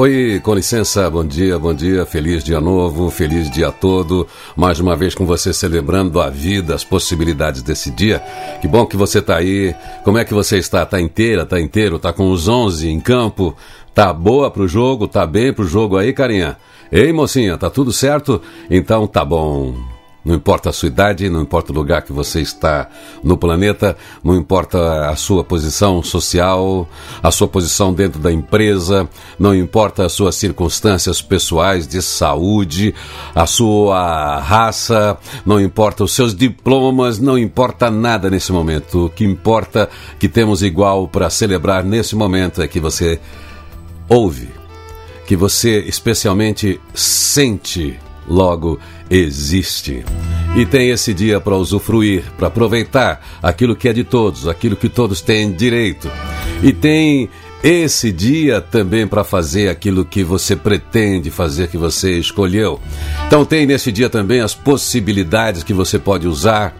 Oi, com licença, bom dia, bom dia, feliz dia novo, feliz dia todo. Mais uma vez com você celebrando a vida, as possibilidades desse dia. Que bom que você está aí. Como é que você está? Tá inteira, tá inteiro, tá com os 11 em campo? Tá boa pro jogo? Tá bem pro jogo aí, carinha? Ei, mocinha, tá tudo certo? Então tá bom. Não importa a sua idade, não importa o lugar que você está no planeta, não importa a sua posição social, a sua posição dentro da empresa, não importa as suas circunstâncias pessoais de saúde, a sua raça, não importa os seus diplomas, não importa nada nesse momento. O que importa que temos igual para celebrar nesse momento é que você ouve, que você especialmente sente logo existe. E tem esse dia para usufruir, para aproveitar aquilo que é de todos, aquilo que todos têm direito. E tem esse dia também para fazer aquilo que você pretende fazer, que você escolheu. Então tem nesse dia também as possibilidades que você pode usar,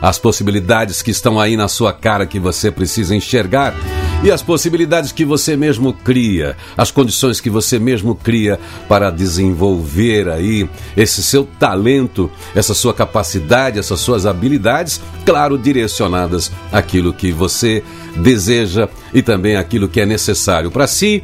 as possibilidades que estão aí na sua cara que você precisa enxergar e as possibilidades que você mesmo cria, as condições que você mesmo cria para desenvolver aí esse seu talento, essa sua capacidade, essas suas habilidades, claro, direcionadas àquilo que você deseja e também aquilo que é necessário para si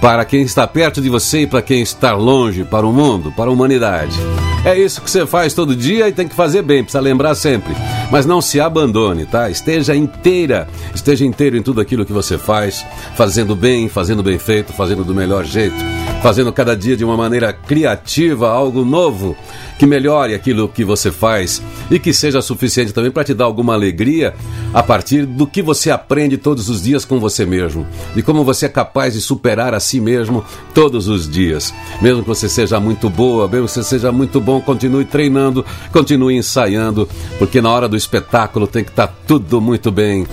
para quem está perto de você e para quem está longe, para o mundo, para a humanidade. É isso que você faz todo dia e tem que fazer bem, precisa lembrar sempre. Mas não se abandone, tá? Esteja inteira, esteja inteiro em tudo aquilo que você faz, fazendo bem, fazendo bem feito, fazendo do melhor jeito, fazendo cada dia de uma maneira criativa, algo novo que melhore aquilo que você faz e que seja suficiente também para te dar alguma alegria a partir do que você aprende todos os dias com você mesmo, de como você é capaz de superar a si mesmo todos os dias. Mesmo que você seja muito boa, mesmo que você seja muito bom, continue treinando, continue ensaiando, porque na hora do espetáculo tem que estar tá tudo muito bem.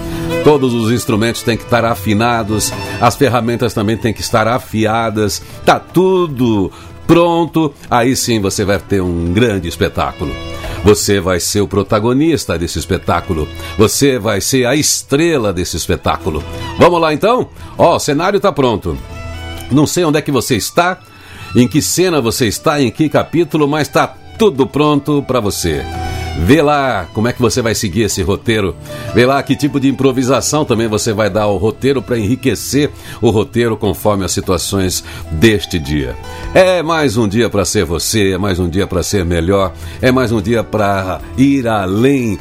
Todos os instrumentos têm que estar afinados, as ferramentas também têm que estar afiadas, tá tudo pronto, aí sim você vai ter um grande espetáculo. Você vai ser o protagonista desse espetáculo. Você vai ser a estrela desse espetáculo. Vamos lá então? Ó, o cenário está pronto. Não sei onde é que você está, em que cena você está, em que capítulo, mas está tudo pronto para você. Vê lá como é que você vai seguir esse roteiro. Vê lá que tipo de improvisação também você vai dar ao roteiro para enriquecer o roteiro conforme as situações deste dia. É mais um dia para ser você, é mais um dia para ser melhor, é mais um dia para ir além.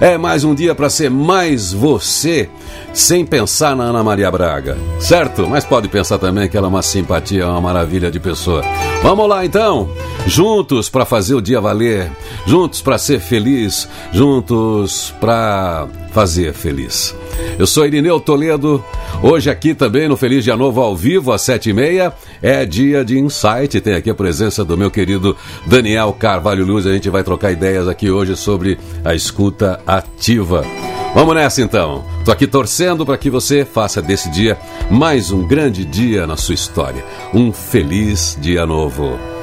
É mais um dia para ser mais você, sem pensar na Ana Maria Braga, certo? Mas pode pensar também que ela é uma simpatia, uma maravilha de pessoa. Vamos lá então, juntos para fazer o dia valer, juntos para ser feliz, juntos para fazer feliz. Eu sou Irineu Toledo, hoje aqui também no Feliz Dia Novo ao vivo às sete e meia, é dia de insight, tem aqui a presença do meu querido Daniel Carvalho Luz, a gente vai trocar ideias aqui hoje sobre a escuta ativa. Vamos nessa então. Tô aqui torcendo para que você faça desse dia mais um grande dia na sua história. Um feliz dia novo.